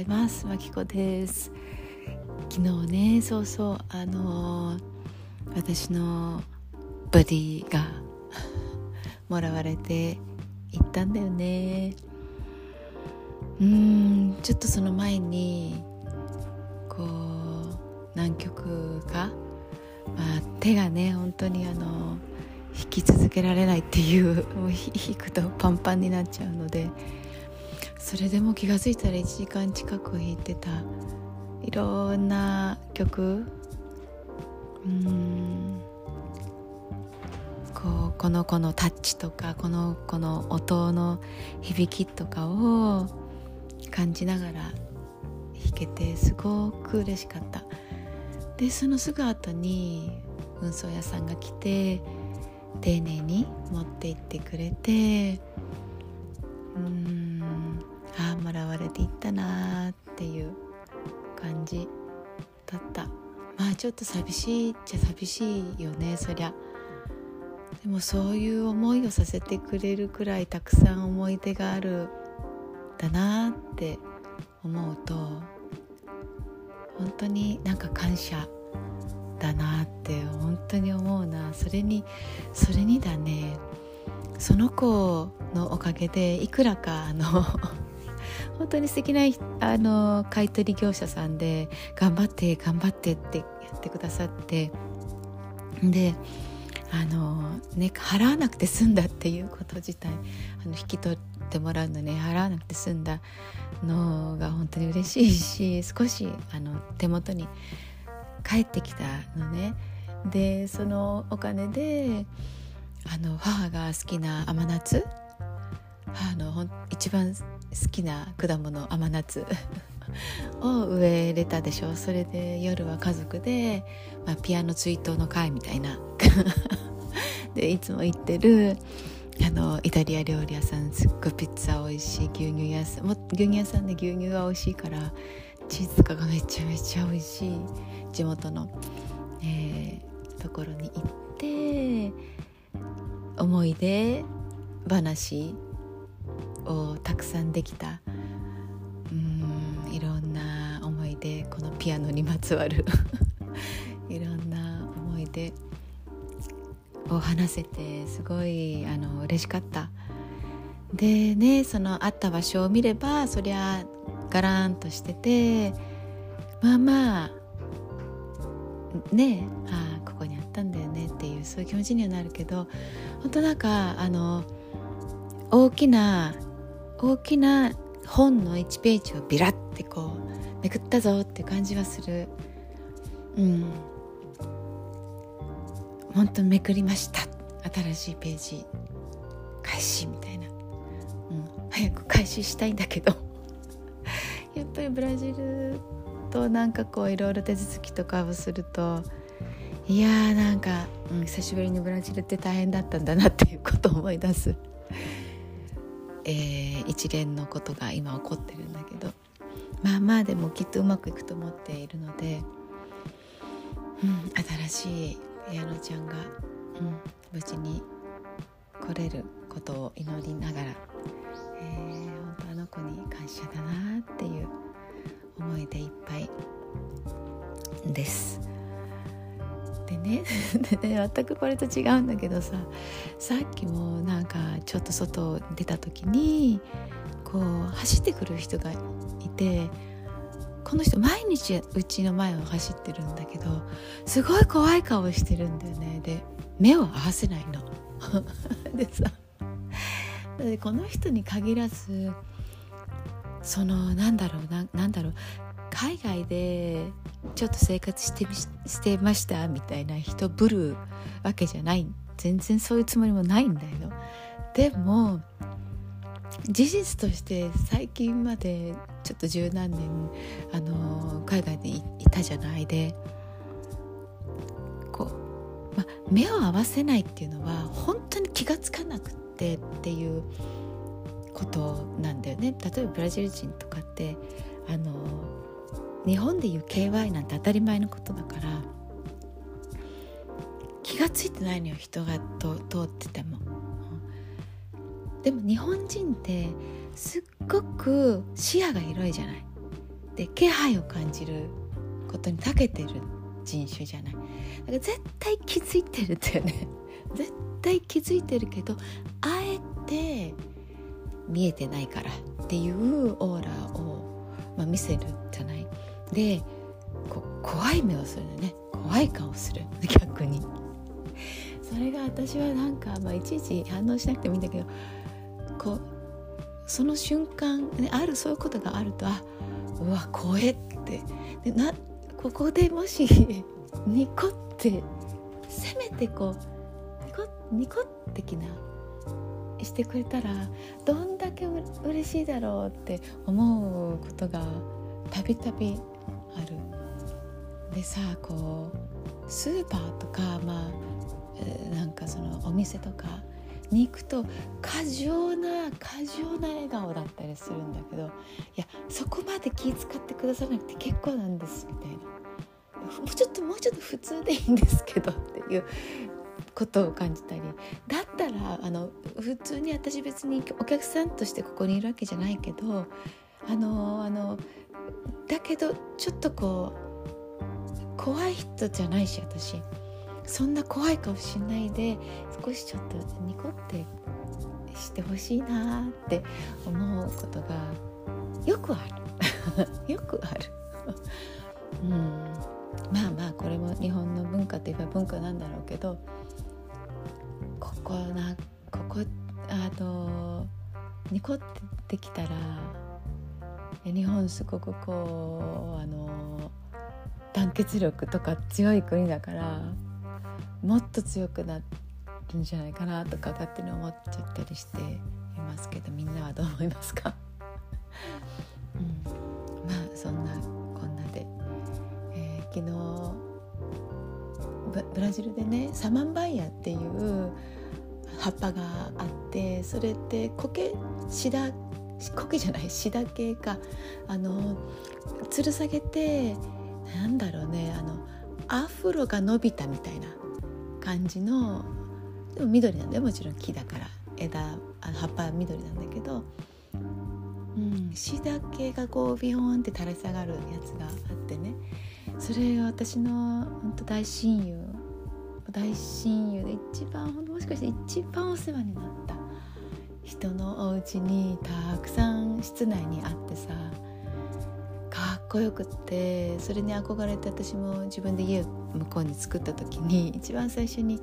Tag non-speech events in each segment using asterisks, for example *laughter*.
います。まきこです。昨日ねそうそうあのー、私のバディが *laughs* もらわれて行ったんだよね。うんちょっとその前にこう何曲か、まあ、手がね本当にあの弾き続けられないっていうもう弾くとパンパンになっちゃうのでそれでも気が付いたら1時間近く弾いてたいろんな曲。うん。こうこの子のタッチとかこの子の音の響きとかを感じながら弾けてすごく嬉しかった。でそのすぐ後に運送屋さんが来て丁寧に持って行ってくれてうん。ああもらわれていったなっていう感じだった。まあちょっと寂しいっちゃ寂しいよねそりゃ。でもそういう思いをさせてくれるくらいたくさん思い出があるだなって思うと本当になんか感謝だなって本当に思うなそれにそれにだねその子のおかげでいくらかあの本当に素敵なあの買取業者さんで頑張って頑張ってってやってくださってであのね払わなくて済んだっていうこと自体あの引き取ってもらうのね払わなくて済んだのが本当に嬉しいし少しあの手元に帰ってきたのね。でそのお金であの母が好きな甘夏母の一番好きな果物甘夏 *laughs* を植えれたでしょそれで夜は家族で、まあ、ピアノ追悼の会みたいな。*laughs* でいつも行ってるあのイタリア料理屋さん。すっごいピッツァ美味しい。牛乳屋さん。も牛乳屋さんで牛乳が美味しいからチーズとかがめちゃめちゃ美味しい。地元の、えー、ところに行って思い出話をたくさんできた。うんいろんな思い出このピアノにまつわる。*laughs* いろんな思い出を話せてすごいあの嬉しかった。でねその会った場所を見ればそりゃガランとしててまあまあねあここにあったんだよねっていうそういう気持ちにはなるけど本当なんかあの大きな大きな本の1ページをビラッてこうめくったぞって感じはする。うん。本当めくりました。新しいページ開始みたいな、うん、早く開始したいんだけど。*laughs* やっぱりブラジルとなんかこういろいろ手続きとかをするといやーなんか、うん、久しぶりにブラジルって大変だったんだなっていうことを思い出す、えー、一連のことが今起こってるんだけどまあまあでもきっとうまくいくと思っているので、うん、新しいピアノちゃんが、うん、無事に来れることを祈りながら、えー、本当あの子に感謝だなっていう思いでいっぱいです。*laughs* でね全くこれと違うんだけどささっきもなんかちょっと外出た時にこう走ってくる人がいてこの人毎日うちの前を走ってるんだけどすごい怖い顔してるんだよねで目を合わせないの。*laughs* でさでこの人に限らずそのなんだろうななんだろう海外でちょっと生活してしてましたみたいな人ぶるわけじゃない。全然そういうつもりもないんだよ。でも事実として最近までちょっと十何年あの海外にいたじゃないで。こう、ま、目を合わせないっていうのは本当に気が付かなくってっていうことなんだよね。例えばブラジル人とかってあの日本でいう KY なんて当たり前のことだから気が付いてないのよ人が通ってても。でも日本人ってすっごく視野が広いじゃない。で気配を感じることに長けてる人種じゃない。だから絶対気づいてるってね。*laughs* 絶対気づいてるけどあえて見えてないからっていうオーラを、まあ、見せるじゃない。でこ怖い目をするのね。怖い顔する。*laughs* 逆に。それが私はなんか、まあ、いちいち反応しなくてもいいんだけどこうその瞬間、ね、あるそういうことがあるとあうわ怖えって。でなここでもし *laughs* ニコってせめてこうニコニコ的なしてくれたらどんだけう嬉しいだろうって思うことがたびたびある。でさこうスーパーとかまあなんかそのお店とかに行くと過剰な過剰な笑顔だったりするんだけどいやそこまで気遣ってくださらなくて結構なんですみたいなもうちょっともうちょっと普通でいいんですけどっていうことを感じたりだったらあの普通に私別にお客さんとしてここにいるわけじゃないけどあのあのだけどちょっとこう怖い人じゃないし私。そんな怖い顔しないで少しちょっとニコってしてほしいなって思うことがよくある。*laughs* よくある。*laughs* うん。まあまあこれも日本の文化といえば文化なんだろうけどここなここあのニコってできたら日本すごくこうあの団結力とか強い国だからもっと強くなるんじゃないかなとか勝手に思っちゃったりしていますけどみんなはどう思いますか、うん、まあそんなこんなで、えー、昨日ブラジルでねサマンバイヤっていう葉っぱがあってそれって苔シダ苔じゃないシダ系か。あの吊る下げてなんだろうねあのアフロが伸びたみたいな感じのでも緑なんだよもちろん木だから。枝あの葉っぱは緑なんだけど、うん、シダ系がこうビヨーンって垂れ下がるやつがあってね。それが私の本当大親友。大親友で一番もしかして一番お世話になった人のお家にたくさん室内にあってさかっこよくってそれに憧れて私も自分で家を向こうに作った時に一番最初に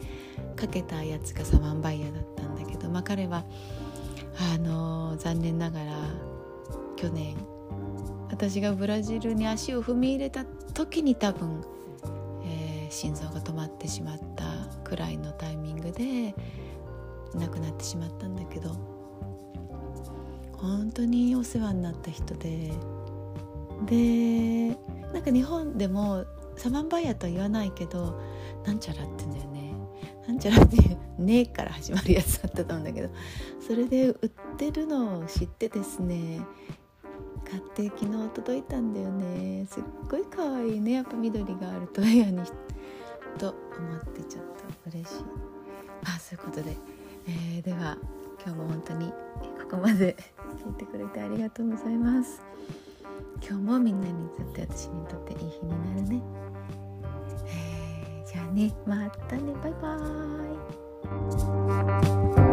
かけたやつがサマンバイヤーだったんだけど、まあ、彼はあの、残念ながら去年私がブラジルに足を踏み入れた時に多分、えー、心臓が止まってしまったくらいのタイミングで亡くなってしまったんだけど本当にお世話になった人で。でなんか日本でもサマンバイヤとは言わないけどなんちゃらって言うんだよね。なんちゃらっていう「ね」から始まるやつだったと思うんだけど。それで売ってるのを知ってですね買って昨日届いたんだよね。すっごい可愛いね。やっぱ緑があると部屋にと思ってちょっと嬉しい。あそういうことで、えー、では今日も本当にここまで *laughs* 聞いてくれてありがとうございます。今日もみんなにとって私にとっていい日になるね。じゃあね。またね。バイバーイ。